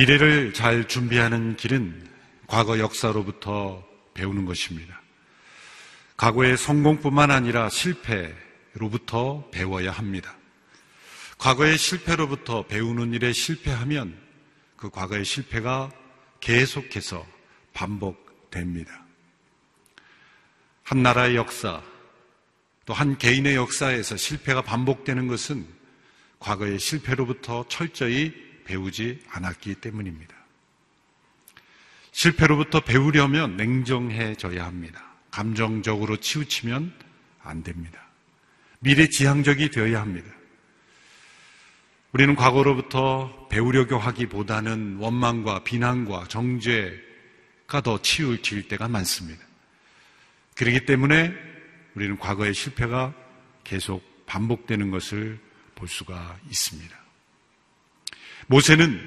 미래를 잘 준비하는 길은 과거 역사로부터 배우는 것입니다. 과거의 성공뿐만 아니라 실패로부터 배워야 합니다. 과거의 실패로부터 배우는 일에 실패하면 그 과거의 실패가 계속해서 반복됩니다. 한 나라의 역사, 또 한 개인의 역사에서 실패가 반복되는 것은 과거의 실패로부터 철저히 배우지 않았기 때문입니다. 실패로부터 배우려면 냉정해져야 합니다. 감정적으로 치우치면 안 됩니다. 미래 지향적이 되어야 합니다. 우리는 과거로부터 배우려고 하기보다는 원망과 비난과 정죄가 더 치우칠 때가 많습니다. 그렇기 때문에 우리는 과거의 실패가 계속 반복되는 것을 볼 수가 있습니다. 모세는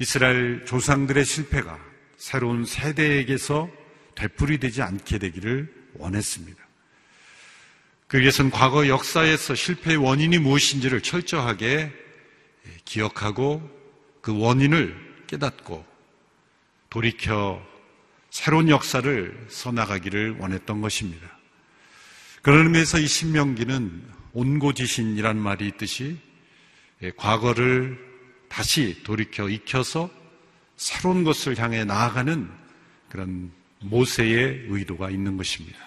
이스라엘 조상들의 실패가 새로운 세대에게서 되풀이되지 않게 되기를 원했습니다. 그에게선 과거 역사에서 실패의 원인이 무엇인지를 철저하게 기억하고 그 원인을 깨닫고 돌이켜 새로운 역사를 써나가기를 원했던 것입니다. 그런 의미에서 이 신명기는 온고지신이란 말이 있듯이 과거를 다시 돌이켜 익혀서 새로운 것을 향해 나아가는 그런 모세의 의도가 있는 것입니다.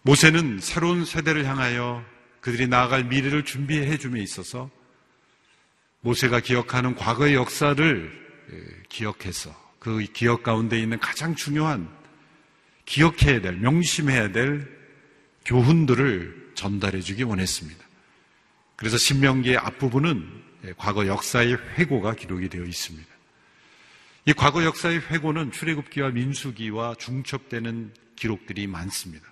모세는 새로운 세대를 향하여 그들이 나아갈 미래를 준비해 줌에 있어서 모세가 기억하는 과거의 역사를 예, 기억해서 그 기억 가운데 있는 가장 중요한 기억해야 될, 명심해야 될 교훈들을 전달해 주기 원했습니다. 그래서 신명기의 앞부분은 예, 과거 역사의 회고가 기록이 되어 있습니다. 이 과거 역사의 회고는 출애굽기와 민수기와 중첩되는 기록들이 많습니다.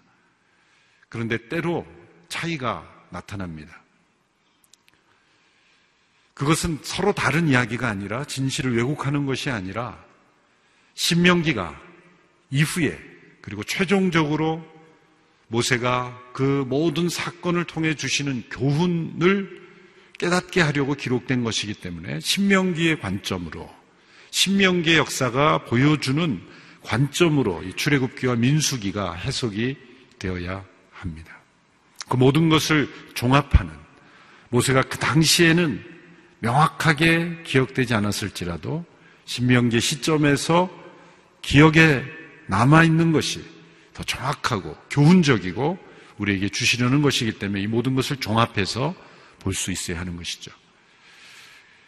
그런데 때로 차이가 나타납니다. 그것은 서로 다른 이야기가 아니라 진실을 왜곡하는 것이 아니라 신명기가 이후에 그리고 최종적으로 모세가 그 모든 사건을 통해 주시는 교훈을 깨닫게 하려고 기록된 것이기 때문에 신명기의 관점으로 신명기의 역사가 보여주는 관점으로 이 출애굽기와 민수기가 해석이 되어야 합니다. 그 모든 것을 종합하는 모세가 그 당시에는 명확하게 기억되지 않았을지라도 신명기 시점에서 기억에 남아 있는 것이 더 정확하고 교훈적이고 우리에게 주시려는 것이기 때문에 이 모든 것을 종합해서 볼 수 있어야 하는 것이죠.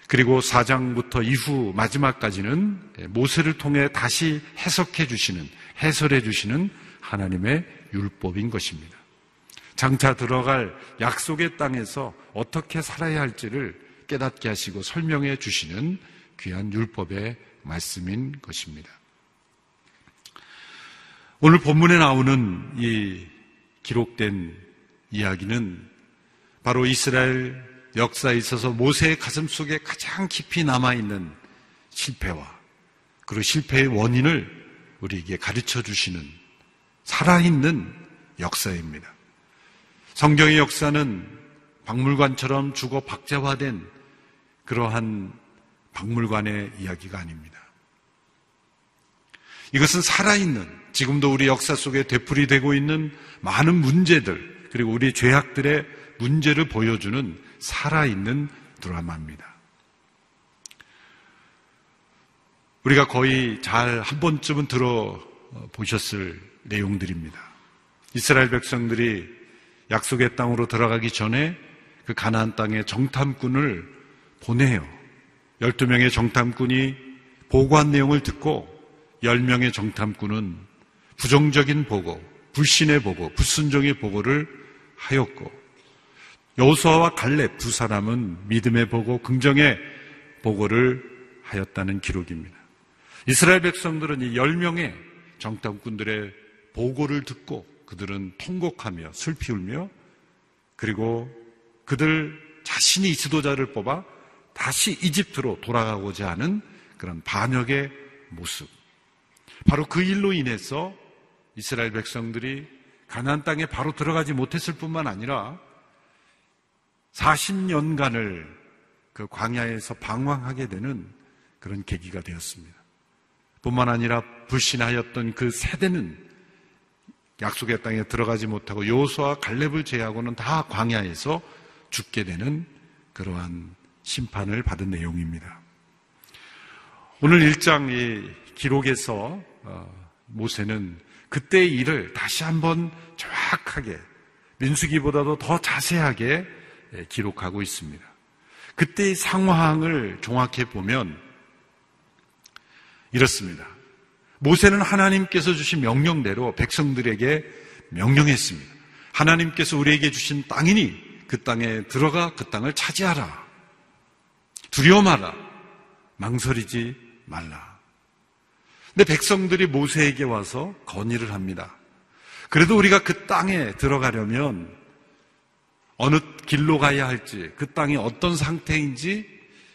그리고 4장부터 이후 마지막까지는 모세를 통해 다시 해석해 주시는, 해설해 주시는 하나님의 율법인 것입니다. 장차 들어갈 약속의 땅에서 어떻게 살아야 할지를 깨닫게 하시고 설명해 주시는 귀한 율법의 말씀인 것입니다. 오늘 본문에 나오는 이 기록된 이야기는 바로 이스라엘 역사에 있어서 모세의 가슴 속에 가장 깊이 남아있는 실패와 그리고 실패의 원인을 우리에게 가르쳐 주시는 살아있는 역사입니다. 성경의 역사는 박물관처럼 주거 박제화된 그러한 박물관의 이야기가 아닙니다. 이것은 살아있는 지금도 우리 역사 속에 되풀이되고 있는 많은 문제들 그리고 우리 죄악들의 문제를 보여주는 살아있는 드라마입니다. 우리가 거의 잘 한 번쯤은 들어보셨을 내용들입니다. 이스라엘 백성들이 약속의 땅으로 들어가기 전에 그 가나안 땅에 정탐꾼을 보내요. 12명의 정탐꾼이 보고한 내용을 듣고 10명의 정탐꾼은 부정적인 보고, 불신의 보고, 불순종의 보고를 하였고 여호수아와 갈렙 두 사람은 믿음의 보고, 긍정의 보고를 하였다는 기록입니다. 이스라엘 백성들은 이 10명의 정탐꾼들의 보고를 듣고 그들은 통곡하며 슬피 울며 그리고 그들 자신이 지도자를 뽑아 다시 이집트로 돌아가고자 하는 그런 반역의 모습. 바로 그 일로 인해서 이스라엘 백성들이 가나안 땅에 바로 들어가지 못했을 뿐만 아니라 40년간을 그 광야에서 방황하게 되는 그런 계기가 되었습니다. 뿐만 아니라 불신하였던 그 세대는 약속의 땅에 들어가지 못하고 요수와 갈렙을 제하고는 다 광야에서 죽게 되는 그러한 심판을 받은 내용입니다. 오늘 1장의 기록에서 어, 모세는 그때의 일을 다시 한번 정확하게 민수기보다도 더 자세하게 예, 기록하고 있습니다. 그때의 상황을 종합해 보면 이렇습니다. 모세는 하나님께서 주신 명령대로 백성들에게 명령했습니다. 하나님께서 우리에게 주신 땅이니 그 땅에 들어가 그 땅을 차지하라. 두려워 마라. 망설이지 말라. 근데 백성들이 모세에게 와서 건의를 합니다. 그래도 우리가 그 땅에 들어가려면 어느 길로 가야 할지, 그 땅이 어떤 상태인지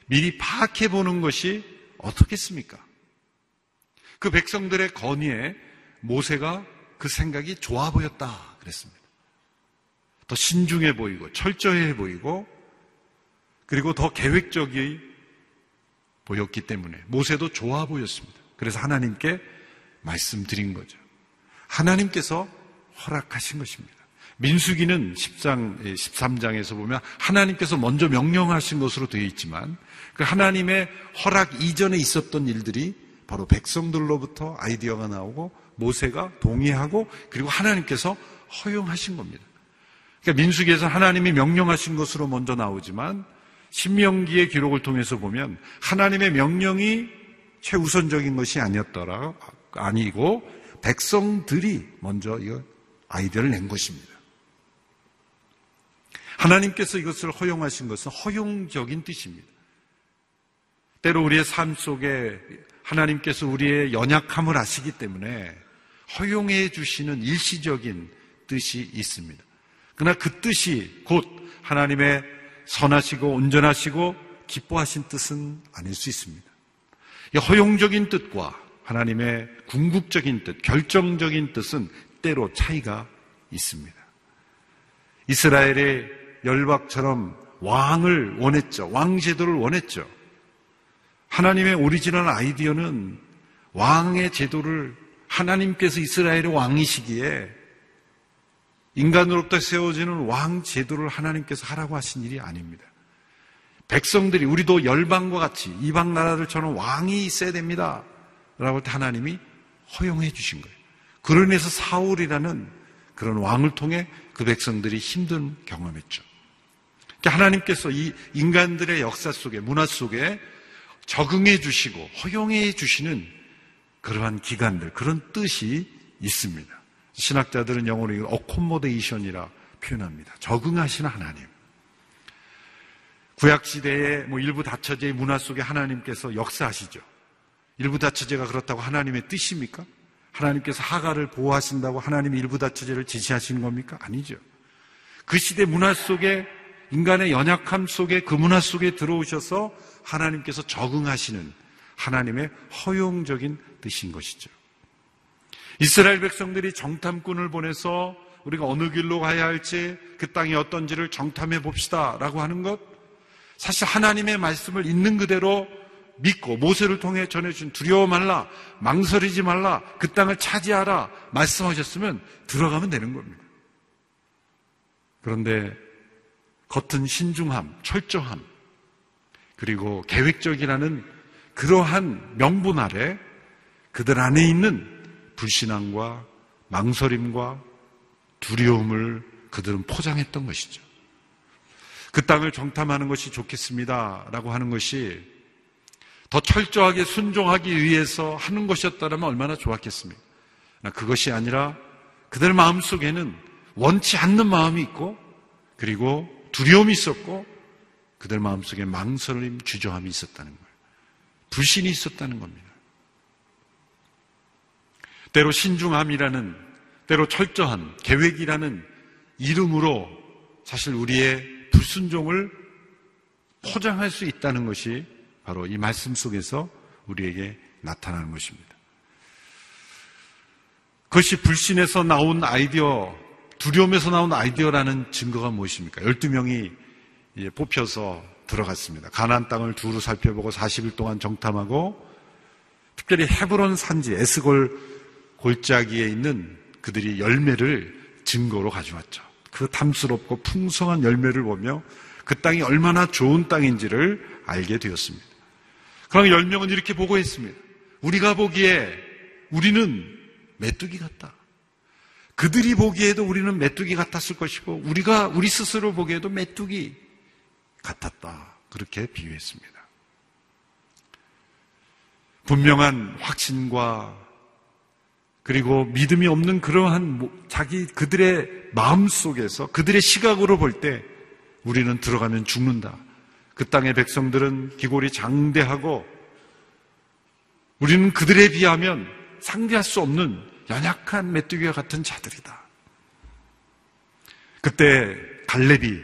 미리 파악해 보는 것이 어떻겠습니까? 그 백성들의 건의에 모세가 그 생각이 좋아 보였다 그랬습니다. 더 신중해 보이고 철저해 보이고 그리고 더 계획적이 보였기 때문에 모세도 좋아 보였습니다. 그래서 하나님께 말씀드린 거죠. 하나님께서 허락하신 것입니다. 민수기는 10장, 13장에서 보면 하나님께서 먼저 명령하신 것으로 되어 있지만 그 하나님의 허락 이전에 있었던 일들이 바로 백성들로부터 아이디어가 나오고 모세가 동의하고 그리고 하나님께서 허용하신 겁니다. 그러니까 민수기에서 하나님이 명령하신 것으로 먼저 나오지만 신명기의 기록을 통해서 보면 하나님의 명령이 최우선적인 것이 아니었더라 아니고 백성들이 먼저 이 아이디어를 낸 것입니다. 하나님께서 이것을 허용하신 것은 허용적인 뜻입니다. 때로 우리의 삶 속에 하나님께서 우리의 연약함을 아시기 때문에 허용해 주시는 일시적인 뜻이 있습니다. 그러나 그 뜻이 곧 하나님의 선하시고 온전하시고 기뻐하신 뜻은 아닐 수 있습니다. 허용적인 뜻과 하나님의 궁극적인 뜻, 결정적인 뜻은 때로 차이가 있습니다. 이스라엘의 열박처럼 왕을 원했죠. 왕제도를 원했죠. 하나님의 오리지널 아이디어는 왕의 제도를 하나님께서 이스라엘의 왕이시기에 인간으로부터 세워지는 왕 제도를 하나님께서 하라고 하신 일이 아닙니다. 백성들이 우리도 열방과 같이 이방 나라들처럼 왕이 있어야 됩니다. 라고 하나님이 허용해 주신 거예요. 그로 인해서 사울이라는 그런 왕을 통해 그 백성들이 힘든 경험했죠. 그러니까 하나님께서 이 인간들의 역사 속에 문화 속에 적응해 주시고 허용해 주시는 그러한 기간들, 그런 뜻이 있습니다. 신학자들은 영어로 이걸 어코모데이션이라 표현합니다. 적응하시는 하나님. 구약시대의 뭐 일부 다처제의 문화 속에 하나님께서 역사하시죠. 일부 다처제가 그렇다고 하나님의 뜻입니까? 하나님께서 하가를 보호하신다고 하나님이 일부 다처제를 지시하시는 겁니까? 아니죠. 그 시대 문화 속에 인간의 연약함 속에 그 문화 속에 들어오셔서 하나님께서 적응하시는 하나님의 허용적인 뜻인 것이죠. 이스라엘 백성들이 정탐꾼을 보내서 우리가 어느 길로 가야 할지 그 땅이 어떤지를 정탐해 봅시다 라고 하는 것 사실 하나님의 말씀을 있는 그대로 믿고 모세를 통해 전해준 두려워 말라 망설이지 말라 그 땅을 차지하라 말씀하셨으면 들어가면 되는 겁니다. 그런데 겉은 신중함, 철저함, 그리고 계획적이라는 그러한 명분 아래 그들 안에 있는 불신앙과 망설임과 두려움을 그들은 포장했던 것이죠. 그 땅을 정탐하는 것이 좋겠습니다. 라고 하는 것이 더 철저하게 순종하기 위해서 하는 것이었다면 얼마나 좋았겠습니까? 그것이 아니라 그들 마음 속에는 원치 않는 마음이 있고 그리고 두려움이 있었고 그들 마음속에 망설임, 주저함이 있었다는 거예요. 불신이 있었다는 겁니다. 때로 신중함이라는, 때로 철저한 계획이라는 이름으로 사실 우리의 불순종을 포장할 수 있다는 것이 바로 이 말씀 속에서 우리에게 나타나는 것입니다. 그것이 불신에서 나온 아이디어, 두려움에서 나온 아이디어라는 증거가 무엇입니까? 12명이 뽑혀서 들어갔습니다. 가나안 땅을 두루 살펴보고 40일 동안 정탐하고 특별히 헤브론 산지 에스골 골짜기에 있는 그들이 열매를 증거로 가져왔죠. 그 탐스럽고 풍성한 열매를 보며 그 땅이 얼마나 좋은 땅인지를 알게 되었습니다. 그럼 열 명은 이렇게 보고했습니다. 우리가 보기에 우리는 메뚜기 같다. 그들이 보기에도 우리는 메뚜기 같았을 것이고 우리가 우리 스스로 보기에도 메뚜기 같았다. 그렇게 비유했습니다. 분명한 확신과 그리고 믿음이 없는 그러한 자기 그들의 마음 속에서 그들의 시각으로 볼 때 우리는 들어가면 죽는다. 그 땅의 백성들은 기골이 장대하고 우리는 그들에 비하면 상대할 수 없는 연약한 메뚜기와 같은 자들이다. 그때 갈렙이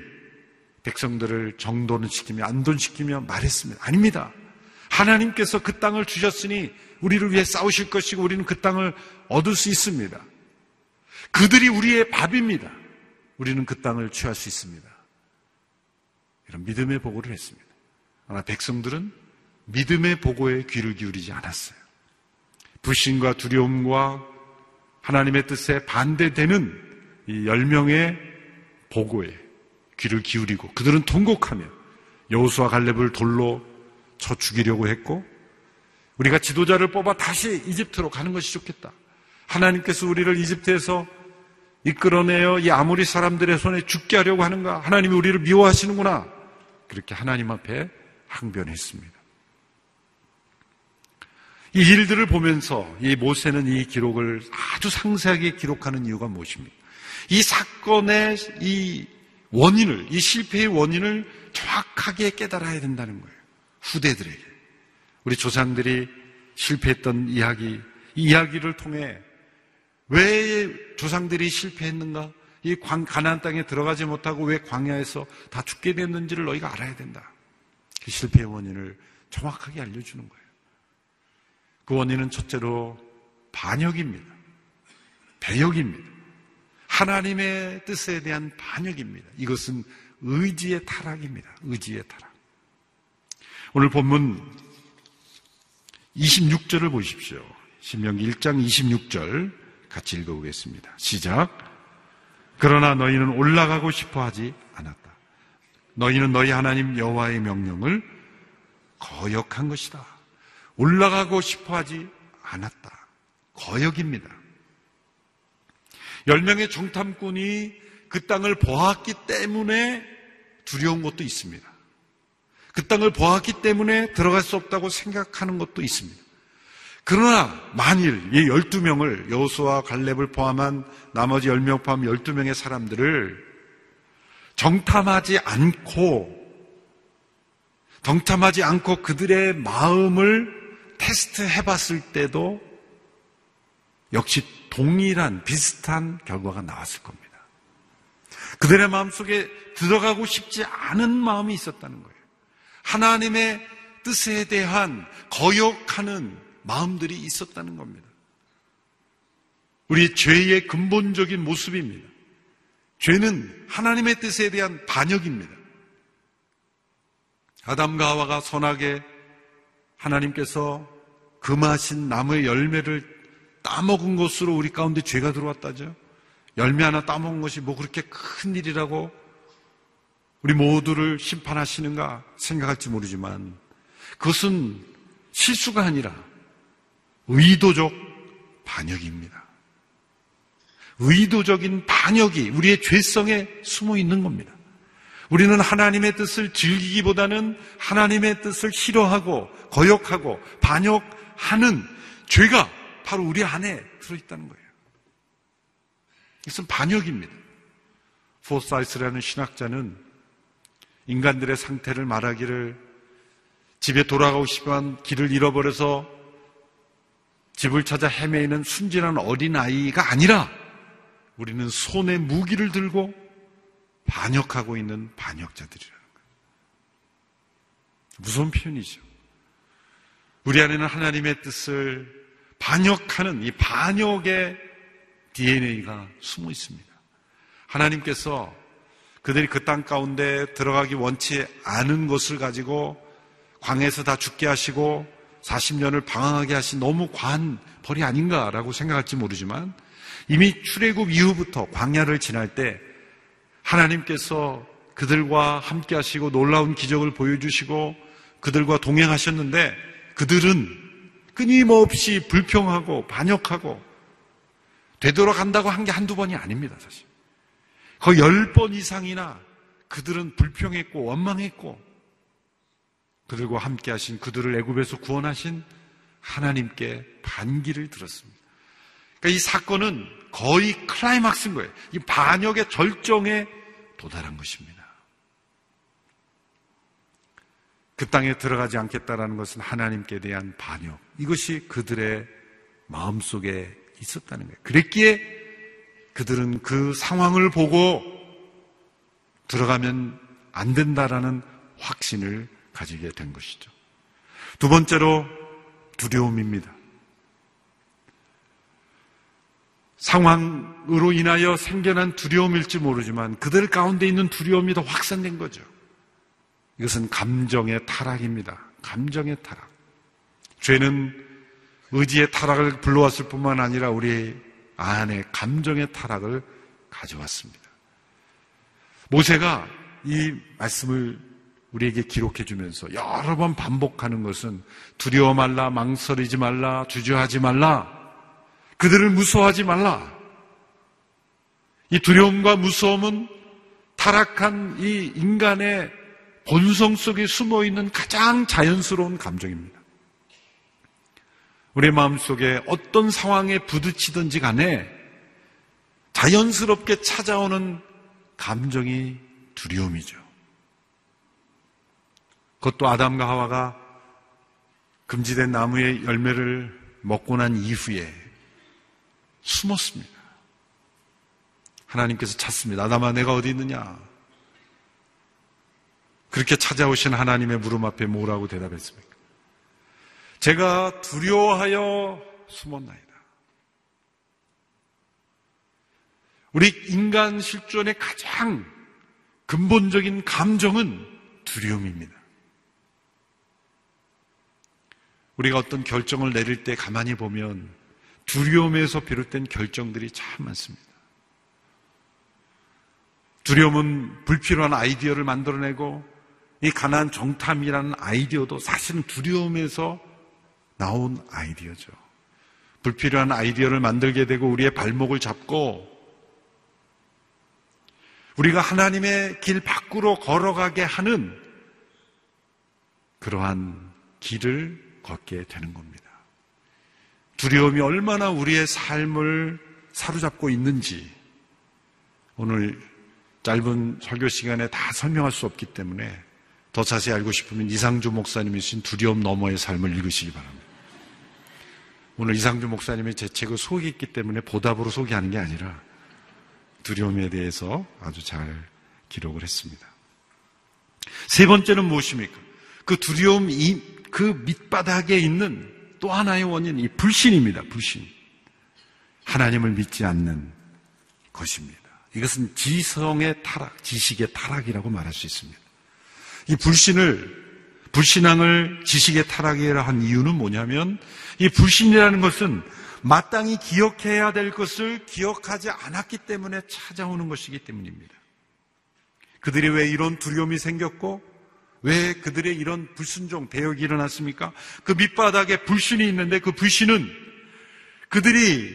백성들을 정돈시키며 안돈시키며 말했습니다. 아닙니다. 하나님께서 그 땅을 주셨으니 우리를 위해 싸우실 것이고 우리는 그 땅을 얻을 수 있습니다. 그들이 우리의 밥입니다. 우리는 그 땅을 취할 수 있습니다. 이런 믿음의 보고를 했습니다. 그러나 백성들은 믿음의 보고에 귀를 기울이지 않았어요. 불신과 두려움과 하나님의 뜻에 반대되는 이 열명의 보고에 귀를 기울이고 그들은 통곡하며 여호수와 갈렙을 돌로 쳐 죽이려고 했고 우리가 지도자를 뽑아 다시 이집트로 가는 것이 좋겠다. 하나님께서 우리를 이집트에서 이끌어내어 이 아무리 사람들의 손에 죽게 하려고 하는가? 하나님이 우리를 미워하시는구나. 그렇게 하나님 앞에 항변했습니다. 이 일들을 보면서 이 모세는 이 기록을 아주 상세하게 기록하는 이유가 무엇입니까? 이 사건의 이 원인을, 이 실패의 원인을 정확하게 깨달아야 된다는 거예요. 후대들에게. 우리 조상들이 실패했던 이야기, 이 이야기를 통해 왜 조상들이 실패했는가? 이 가나안 땅에 들어가지 못하고 왜 광야에서 다 죽게 됐는지를 너희가 알아야 된다. 그 실패의 원인을 정확하게 알려주는 거예요. 그 원인은 첫째로 반역입니다. 배역입니다. 하나님의 뜻에 대한 반역입니다. 이것은 의지의 타락입니다. 의지의 타락. 오늘 본문 26절을 보십시오. 신명기 1장 26절 같이 읽어보겠습니다. 시작. 그러나 너희는 올라가고 싶어 하지 않았다. 너희는 너희 하나님 여호와의 명령을 거역한 것이다. 올라가고 싶어 하지 않았다. 거역입니다. 열 명의 정탐꾼이 그 땅을 보았기 때문에 두려운 것도 있습니다. 그 땅을 보았기 때문에 들어갈 수 없다고 생각하는 것도 있습니다. 그러나 만일 이 12명을 여호수와 갈렙을 포함한 나머지 10명 포함 12명의 사람들을 정탐하지 않고 정탐하지 않고 그들의 마음을 테스트해 봤을 때도 역시 동일한 비슷한 결과가 나왔을 겁니다. 그들의 마음속에 들어가고 싶지 않은 마음이 있었다는 거예요. 하나님의 뜻에 대한 거역하는 마음들이 있었다는 겁니다. 우리 죄의 근본적인 모습입니다. 죄는 하나님의 뜻에 대한 반역입니다. 아담과 하와가 선하게 하나님께서 금하신 나무의 열매를 따먹은 것으로 우리 가운데 죄가 들어왔다죠. 열매 하나 따먹은 것이 뭐 그렇게 큰 일이라고 우리 모두를 심판하시는가 생각할지 모르지만 그것은 실수가 아니라 의도적 반역입니다. 의도적인 반역이 우리의 죄성에 숨어 있는 겁니다. 우리는 하나님의 뜻을 즐기기보다는 하나님의 뜻을 싫어하고 거역하고 반역하는 죄가 바로 우리 안에 들어있다는 거예요. 이것은 반역입니다. 포사이스라는 신학자는 인간들의 상태를 말하기를 집에 돌아가고 싶은 길을 잃어버려서 집을 찾아 헤매이는 순진한 어린아이가 아니라 우리는 손에 무기를 들고 반역하고 있는 반역자들이라는 거예요. 무서운 표현이죠. 우리 안에는 하나님의 뜻을 반역하는 이 반역의 DNA가 숨어 있습니다. 하나님께서 그들이 그 땅 가운데 들어가기 원치 않은 것을 가지고 광에서 다 죽게 하시고 40년을 방황하게 하신 너무 과한 벌이 아닌가라고 생각할지 모르지만 이미 출애굽 이후부터 광야를 지날 때 하나님께서 그들과 함께 하시고 놀라운 기적을 보여주시고 그들과 동행하셨는데 그들은 끊임없이 불평하고 반역하고 되돌아간다고 한 게 한두 번이 아닙니다, 사실. 거의 열 번 이상이나 그들은 불평했고 원망했고 그들과 함께 하신 그들을 애굽에서 구원하신 하나님께 반기를 들었습니다. 그러니까 이 사건은 거의 클라이막스인 거예요. 이 반역의 절정에 도달한 것입니다. 그 땅에 들어가지 않겠다라는 것은 하나님께 대한 반역. 이것이 그들의 마음속에 있었다는 거예요. 그랬기에 그들은 그 상황을 보고 들어가면 안 된다라는 확신을 가지게 된 것이죠. 두 번째로 두려움입니다. 상황으로 인하여 생겨난 두려움일지 모르지만 그들 가운데 있는 두려움이 더 확산된 거죠. 이것은 감정의 타락입니다. 감정의 타락. 죄는 의지의 타락을 불러왔을 뿐만 아니라 우리 안에 감정의 타락을 가져왔습니다. 모세가 이 말씀을 우리에게 기록해 주면서 여러 번 반복하는 것은 두려워 말라, 망설이지 말라, 주저하지 말라, 그들을 무서워하지 말라. 이 두려움과 무서움은 타락한 이 인간의 본성 속에 숨어 있는 가장 자연스러운 감정입니다. 우리 마음 속에 어떤 상황에 부딪히든지 간에 자연스럽게 찾아오는 감정이 두려움이죠. 그것도 아담과 하와가 금지된 나무의 열매를 먹고 난 이후에 숨었습니다. 하나님께서 찾습니다. 아담아, 내가 어디 있느냐? 그렇게 찾아오신 하나님의 물음 앞에 뭐라고 대답했습니까? 제가 두려워하여 숨었나이다. 우리 인간 실존의 가장 근본적인 감정은 두려움입니다. 우리가 어떤 결정을 내릴 때 가만히 보면 두려움에서 비롯된 결정들이 참 많습니다. 두려움은 불필요한 아이디어를 만들어내고 이 가난 정탐이라는 아이디어도 사실은 두려움에서 나온 아이디어죠. 불필요한 아이디어를 만들게 되고 우리의 발목을 잡고 우리가 하나님의 길 밖으로 걸어가게 하는 그러한 길을 걷게 되는 겁니다. 두려움이 얼마나 우리의 삶을 사로잡고 있는지 오늘 짧은 설교 시간에 다 설명할 수 없기 때문에 더 자세히 알고 싶으면 이상주 목사님이 쓰신 두려움 너머의 삶을 읽으시기 바랍니다. 오늘 이상주 목사님이 제 책을 소개했기 때문에 보답으로 소개하는 게 아니라 두려움에 대해서 아주 잘 기록을 했습니다. 세 번째는 무엇입니까? 그 두려움, 그 밑바닥에 있는 또 하나의 원인, 이 불신입니다. 불신. 하나님을 믿지 않는 것입니다. 이것은 지성의 타락, 지식의 타락이라고 말할 수 있습니다. 이 불신을 불신앙을 지식의 타락이라 한 이유는 뭐냐면 이 불신이라는 것은 마땅히 기억해야 될 것을 기억하지 않았기 때문에 찾아오는 것이기 때문입니다. 그들이 왜 이런 두려움이 생겼고 왜 그들의 이런 불순종, 대역이 일어났습니까? 그 밑바닥에 불신이 있는데 그 불신은 그들이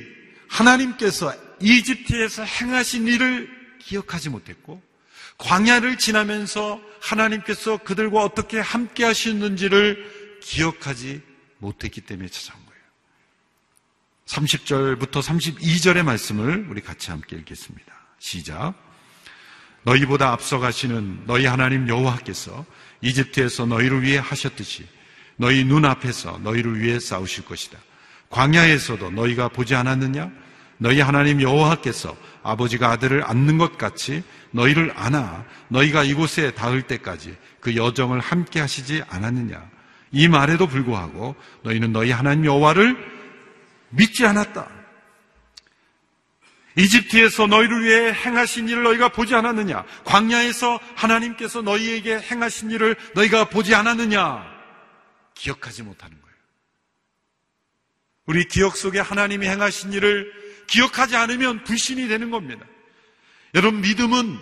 하나님께서 이집트에서 행하신 일을 기억하지 못했고 광야를 지나면서 하나님께서 그들과 어떻게 함께 하셨는지를 기억하지 못했기 때문에 찾아온 거예요. 30절부터 32절의 말씀을 우리 같이 함께 읽겠습니다. 시작. 너희보다 앞서가시는 너희 하나님 여호와께서 이집트에서 너희를 위해 하셨듯이 너희 눈앞에서 너희를 위해 싸우실 것이다. 광야에서도 너희가 보지 않았느냐? 너희 하나님 여호와께서 아버지가 아들을 안는 것 같이 너희를 안아 너희가 이곳에 닿을 때까지 그 여정을 함께 하시지 않았느냐? 이 말에도 불구하고 너희는 너희 하나님 여호와를 믿지 않았다. 이집트에서 너희를 위해 행하신 일을 너희가 보지 않았느냐? 광야에서 하나님께서 너희에게 행하신 일을 너희가 보지 않았느냐? 기억하지 못하는 거예요. 우리 기억 속에 하나님이 행하신 일을 기억하지 않으면 불신이 되는 겁니다. 여러분, 믿음은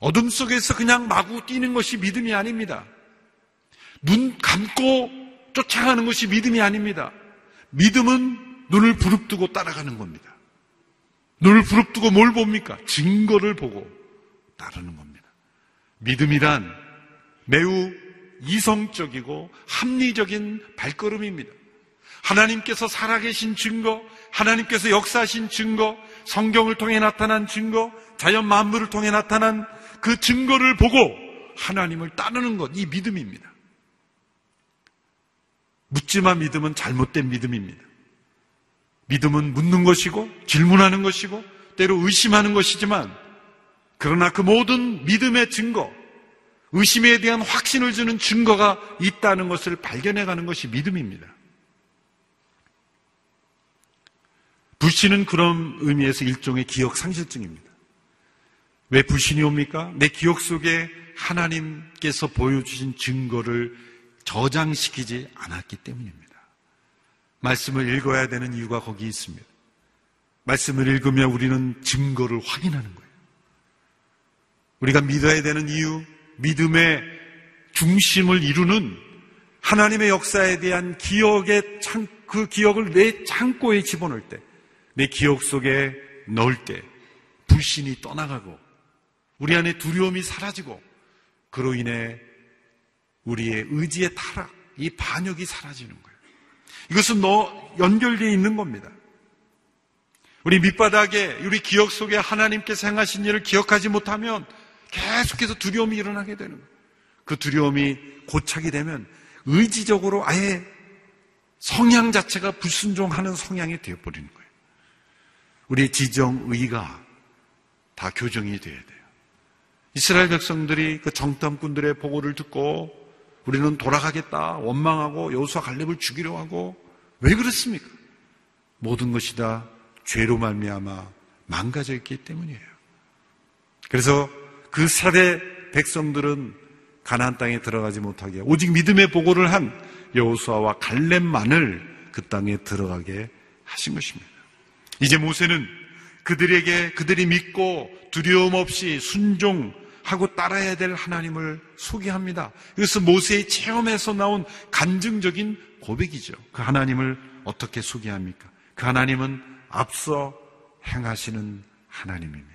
어둠 속에서 그냥 마구 뛰는 것이 믿음이 아닙니다. 눈 감고 쫓아가는 것이 믿음이 아닙니다. 믿음은 눈을 부릅뜨고 따라가는 겁니다. 눈을 부릅뜨고 뭘 봅니까? 증거를 보고 따르는 겁니다. 믿음이란 매우 이성적이고 합리적인 발걸음입니다. 하나님께서 살아계신 증거, 하나님께서 역사하신 증거, 성경을 통해 나타난 증거, 자연 만물을 통해 나타난 그 증거를 보고 하나님을 따르는 것, 이 믿음입니다. 묻지만 믿음은 잘못된 믿음입니다. 믿음은 묻는 것이고 질문하는 것이고 때로 의심하는 것이지만 그러나 그 모든 믿음의 증거, 의심에 대한 확신을 주는 증거가 있다는 것을 발견해 가는 것이 믿음입니다. 불신은 그런 의미에서 일종의 기억 상실증입니다. 왜 불신이 옵니까? 내 기억 속에 하나님께서 보여주신 증거를 저장시키지 않았기 때문입니다. 말씀을 읽어야 되는 이유가 거기 있습니다. 말씀을 읽으면 우리는 증거를 확인하는 거예요. 우리가 믿어야 되는 이유, 믿음의 중심을 이루는 하나님의 역사에 대한 기억의 창, 그 기억을 내 창고에 집어넣을 때, 내 기억 속에 넣을 때, 불신이 떠나가고, 우리 안에 두려움이 사라지고, 그로 인해 우리의 의지의 타락, 이 반역이 사라지는 거예요. 이것은 너 연결되어 있는 겁니다. 우리 밑바닥에 우리 기억 속에 하나님께서 행하신 일을 기억하지 못하면 계속해서 두려움이 일어나게 되는 거예요. 그 두려움이 고착이 되면 의지적으로 아예 성향 자체가 불순종하는 성향이 되어버리는 거예요. 우리의 지정 의가 다 교정이 돼야 돼요. 이스라엘 백성들이 그 정탐꾼들의 보고를 듣고 우리는 돌아가겠다 원망하고 여호수아 갈렙을 죽이려 하고 왜 그렇습니까? 모든 것이 다 죄로 말미암아 망가져 있기 때문이에요. 그래서 그 세대 백성들은 가나안 땅에 들어가지 못하게 오직 믿음의 보고를 한 여호수아와 갈렙만을 그 땅에 들어가게 하신 것입니다. 이제 모세는 그들에게 그들이 믿고 두려움 없이 순종 하고 따라야 될 하나님을 소개합니다. 이것은 모세의 체험에서 나온 간증적인 고백이죠. 그 하나님을 어떻게 소개합니까? 그 하나님은 앞서 행하시는 하나님입니다.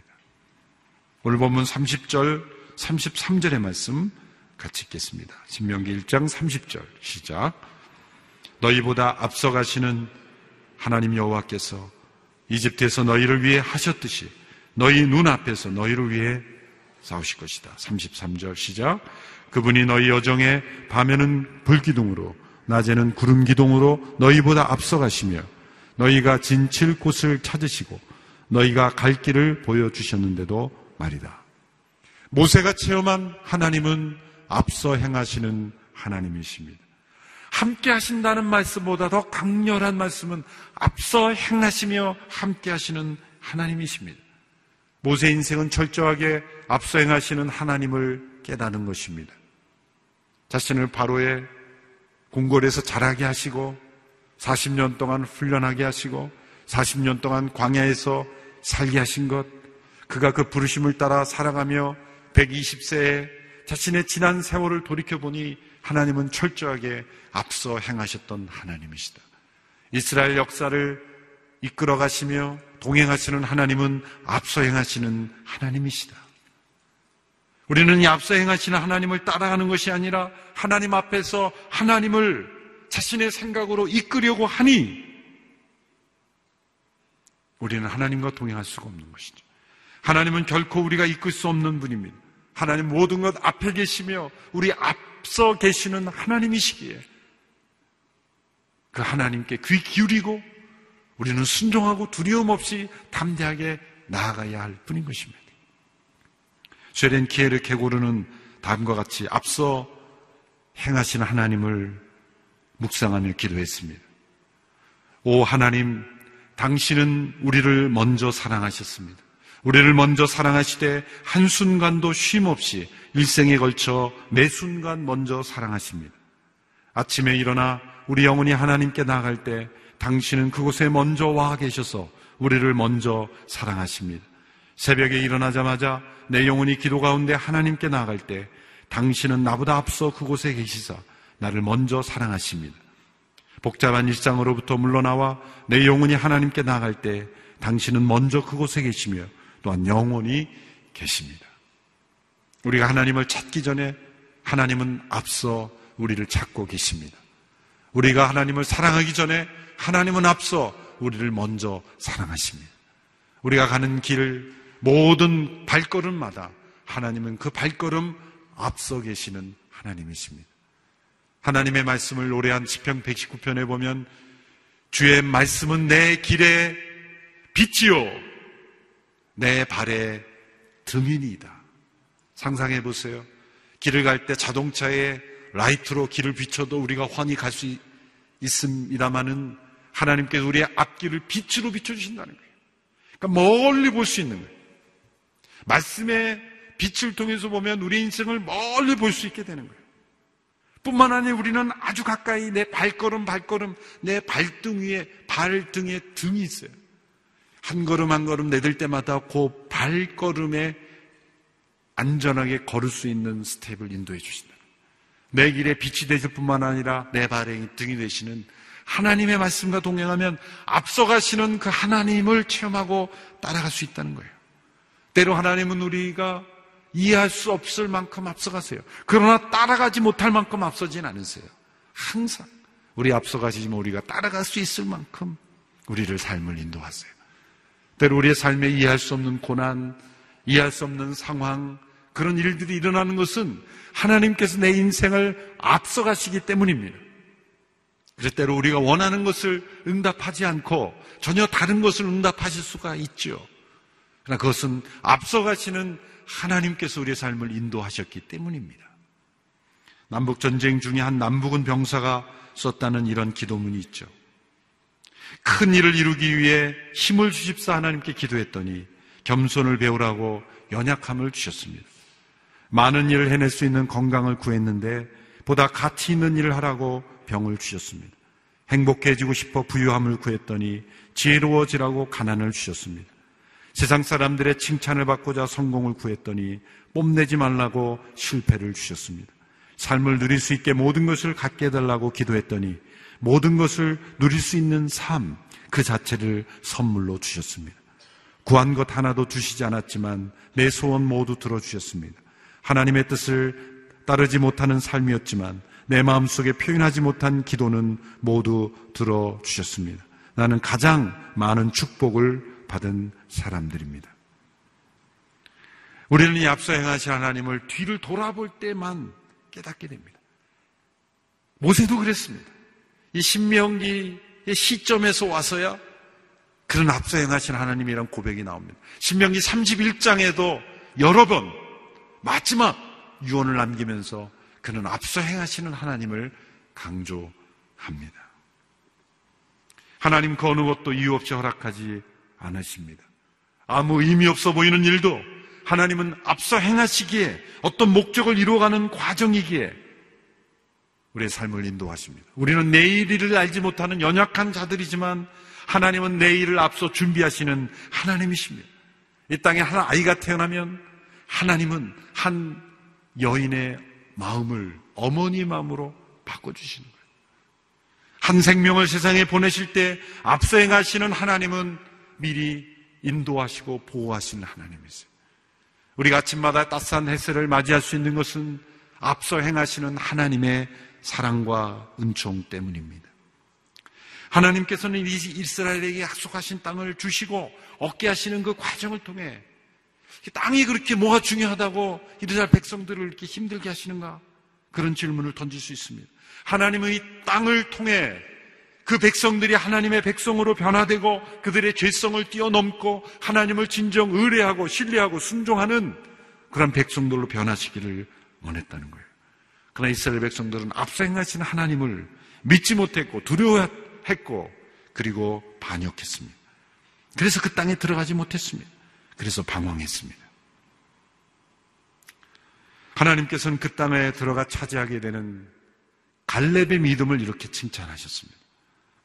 오늘 본문 30절, 33절의 말씀 같이 읽겠습니다. 신명기 1장 30절 시작. 너희보다 앞서 가시는 하나님 여호와께서 이집트에서 너희를 위해 하셨듯이 너희 눈앞에서 너희를 위해 싸우실 것이다. 33절 시작. 그분이 너희 여정에 밤에는 불기둥으로 낮에는 구름기둥으로 너희보다 앞서가시며 너희가 진칠 곳을 찾으시고 너희가 갈 길을 보여주셨는데도 말이다. 모세가 체험한 하나님은 앞서 행하시는 하나님이십니다. 함께 하신다는 말씀보다 더 강렬한 말씀은 앞서 행하시며 함께 하시는 하나님이십니다. 모세 인생은 철저하게 앞서 행하시는 하나님을 깨닫는 것입니다. 자신을 바로의 궁궐에서 자라게 하시고 40년 동안 훈련하게 하시고 40년 동안 광야에서 살게 하신 것 그가 그 부르심을 따라 살아가며 120세에 자신의 지난 세월을 돌이켜보니 하나님은 철저하게 앞서 행하셨던 하나님이시다. 이스라엘 역사를 이끌어 가시며 동행하시는 하나님은 앞서 행하시는 하나님이시다. 우리는 이 앞서 행하시는 하나님을 따라가는 것이 아니라 하나님 앞에서 하나님을 자신의 생각으로 이끌려고 하니 우리는 하나님과 동행할 수가 없는 것이죠. 하나님은 결코 우리가 이끌 수 없는 분입니다. 하나님 모든 것 앞에 계시며 우리 앞서 계시는 하나님이시기에 그 하나님께 귀 기울이고 우리는 순종하고 두려움 없이 담대하게 나아가야 할 뿐인 것입니다. 쇠된 기회를 개고르는 다음과 같이 앞서 행하신 하나님을 묵상하며 기도했습니다. 오 하나님, 당신은 우리를 먼저 사랑하셨습니다. 우리를 먼저 사랑하시되 한순간도 쉼 없이 일생에 걸쳐 매 순간 먼저 사랑하십니다. 아침에 일어나 우리 영혼이 하나님께 나갈 때 당신은 그곳에 먼저 와 계셔서 우리를 먼저 사랑하십니다. 새벽에 일어나자마자 내 영혼이 기도 가운데 하나님께 나갈 때 당신은 나보다 앞서 그곳에 계시사 나를 먼저 사랑하십니다. 복잡한 일상으로부터 물러나와 내 영혼이 하나님께 나갈 때 당신은 먼저 그곳에 계시며 또한 영원히 계십니다. 우리가 하나님을 찾기 전에 하나님은 앞서 우리를 찾고 계십니다. 우리가 하나님을 사랑하기 전에 하나님은 앞서 우리를 먼저 사랑하십니다. 우리가 가는 길 모든 발걸음마다 하나님은 그 발걸음 앞서 계시는 하나님이십니다. 하나님의 말씀을 노래한 시편 119편에 보면 주의 말씀은 내 길의 빛이요 내 발의 등이니이다. 상상해 보세요. 길을 갈 때 자동차에 라이트로 길을 비춰도 우리가 환히 갈 수 있습니다만은 하나님께서 우리의 앞길을 빛으로 비춰주신다는 거예요. 그러니까 멀리 볼 수 있는 거예요. 말씀의 빛을 통해서 보면 우리 인생을 멀리 볼 수 있게 되는 거예요. 뿐만 아니라 우리는 아주 가까이 내 발걸음 발걸음 내 발등 위에 발등에 등이 있어요. 한 걸음 한 걸음 내들 때마다 그 발걸음에 안전하게 걸을 수 있는 스텝을 인도해 주신다. 내 길에 빛이 되실 뿐만 아니라 내 발에 등이 되시는 하나님의 말씀과 동행하면 앞서가시는 그 하나님을 체험하고 따라갈 수 있다는 거예요. 때로 하나님은 우리가 이해할 수 없을 만큼 앞서가세요. 그러나 따라가지 못할 만큼 앞서진 않으세요. 항상 우리 앞서가시지만 우리가 따라갈 수 있을 만큼 우리를 삶을 인도하세요. 때로 우리의 삶에 이해할 수 없는 고난, 이해할 수 없는 상황, 그런 일들이 일어나는 것은 하나님께서 내 인생을 앞서가시기 때문입니다. 그래서 때로 우리가 원하는 것을 응답하지 않고 전혀 다른 것을 응답하실 수가 있죠. 그러나 그것은 앞서가시는 하나님께서 우리의 삶을 인도하셨기 때문입니다. 남북 전쟁 중에 한 남북은 병사가 썼다는 이런 기도문이 있죠. 큰 일을 이루기 위해 힘을 주십사 하나님께 기도했더니 겸손을 배우라고 연약함을 주셨습니다. 많은 일을 해낼 수 있는 건강을 구했는데 보다 가치 있는 일을 하라고 병을 주셨습니다. 행복해지고 싶어 부유함을 구했더니 지혜로워지라고 가난을 주셨습니다. 세상 사람들의 칭찬을 받고자 성공을 구했더니 뽐내지 말라고 실패를 주셨습니다. 삶을 누릴 수 있게 모든 것을 갖게 해달라고 기도했더니 모든 것을 누릴 수 있는 삶 그 자체를 선물로 주셨습니다. 구한 것 하나도 주시지 않았지만 내 소원 모두 들어주셨습니다. 하나님의 뜻을 따르지 못하는 삶이었지만 내 마음속에 표현하지 못한 기도는 모두 들어주셨습니다. 나는 가장 많은 축복을 받은 사람들입니다. 우리는 이 앞서 행하신 하나님을 뒤를 돌아볼 때만 깨닫게 됩니다. 모세도 그랬습니다. 이 신명기의 시점에서 와서야 그런 앞서 행하신 하나님이란 고백이 나옵니다. 신명기 31장에도 여러 번 마지막 유언을 남기면서 그는 앞서 행하시는 하나님을 강조합니다. 하나님 그 어느 것도 이유 없이 허락하지 않으십니다. 아무 의미 없어 보이는 일도 하나님은 앞서 행하시기에 어떤 목적을 이루어가는 과정이기에 우리의 삶을 인도하십니다. 우리는 내일을 알지 못하는 연약한 자들이지만 하나님은 내일을 앞서 준비하시는 하나님이십니다. 이 땅에 한 아이가 태어나면 하나님은 한 여인의 마음을 어머니 마음으로 바꿔주시는 거예요. 한 생명을 세상에 보내실 때 앞서 행하시는 하나님은 미리 인도하시고 보호하시는 하나님이세요. 우리가 아침마다 따스한 햇살을 맞이할 수 있는 것은 앞서 행하시는 하나님의 사랑과 은총 때문입니다. 하나님께서는 이스라엘에게 약속하신 땅을 주시고 얻게 하시는 그 과정을 통해 땅이 그렇게 뭐가 중요하다고 이스라엘 백성들을 이렇게 힘들게 하시는가? 그런 질문을 던질 수 있습니다. 하나님은 이 땅을 통해 그 백성들이 하나님의 백성으로 변화되고 그들의 죄성을 뛰어넘고 하나님을 진정 의뢰하고 신뢰하고 순종하는 그런 백성들로 변화시키를 원했다는 거예요. 그러나 이스라엘 백성들은 앞서 행하신 하나님을 믿지 못했고 두려워했고 그리고 반역했습니다. 그래서 그 땅에 들어가지 못했습니다. 그래서 방황했습니다. 하나님께서는 그 땅에 들어가 차지하게 되는 갈렙의 믿음을 이렇게 칭찬하셨습니다.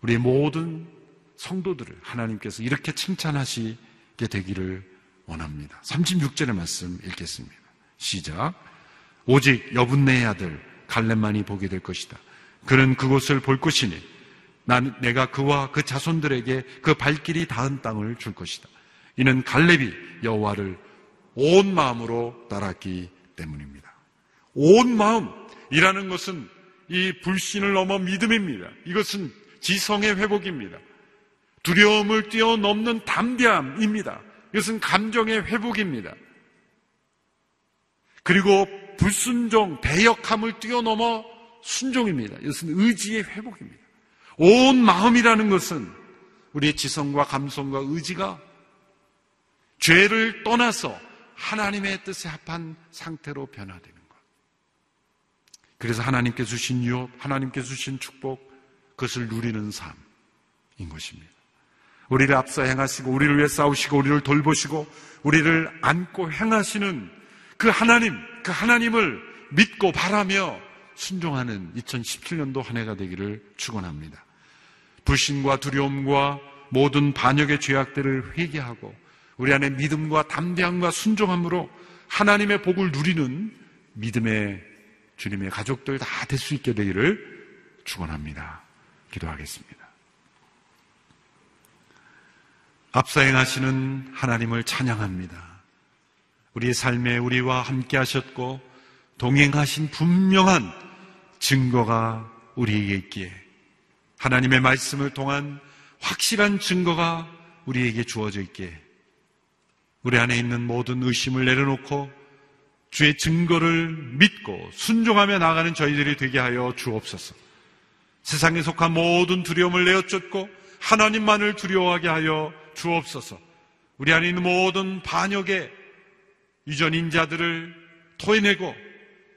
우리 모든 성도들을 하나님께서 이렇게 칭찬하시게 되기를 원합니다. 36절의 말씀 읽겠습니다. 시작. 오직 여분네의 아들 갈렙만이 보게 될 것이다. 그는 그곳을 볼 것이니 난 내가 그와 그 자손들에게 그 발길이 닿은 땅을 줄 것이다. 이는 갈렙이 여호와를 온 마음으로 따랐기 때문입니다. 온 마음이라는 것은 이 불신을 넘어 믿음입니다. 이것은 지성의 회복입니다. 두려움을 뛰어넘는 담대함입니다. 이것은 감정의 회복입니다. 그리고 불순종, 배역함을 뛰어넘어 순종입니다. 이것은 의지의 회복입니다. 온 마음이라는 것은 우리의 지성과 감성과 의지가 죄를 떠나서 하나님의 뜻에 합한 상태로 변화되는 것. 그래서 하나님께 주신 유업, 하나님께 주신 축복, 그것을 누리는 삶인 것입니다. 우리를 앞서 행하시고, 우리를 위해 싸우시고, 우리를 돌보시고, 우리를 안고 행하시는 그 하나님, 그 하나님을 믿고 바라며 순종하는 2017년도 한 해가 되기를 축원합니다. 불신과 두려움과 모든 반역의 죄악들을 회개하고 우리 안에 믿음과 담대함과 순종함으로 하나님의 복을 누리는 믿음의 주님의 가족들 다 될 수 있게 되기를 축원합니다. 기도하겠습니다. 앞서 행하시는 하나님을 찬양합니다. 우리의 삶에 우리와 함께 하셨고 동행하신 분명한 증거가 우리에게 있기에 하나님의 말씀을 통한 확실한 증거가 우리에게 주어져 있기에 우리 안에 있는 모든 의심을 내려놓고 주의 증거를 믿고 순종하며 나가는 저희들이 되게 하여 주옵소서. 세상에 속한 모든 두려움을 내어쫓고 하나님만을 두려워하게 하여 주옵소서. 우리 안에 있는 모든 반역의 유전 인 자들을 토해내고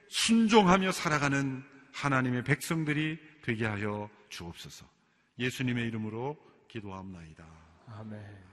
순종하며 살아가는 하나님의 백성들이 되게 하여 주옵소서. 예수님의 이름으로 기도합나이다. 아멘.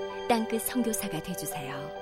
땅끝 성교사가 되주세요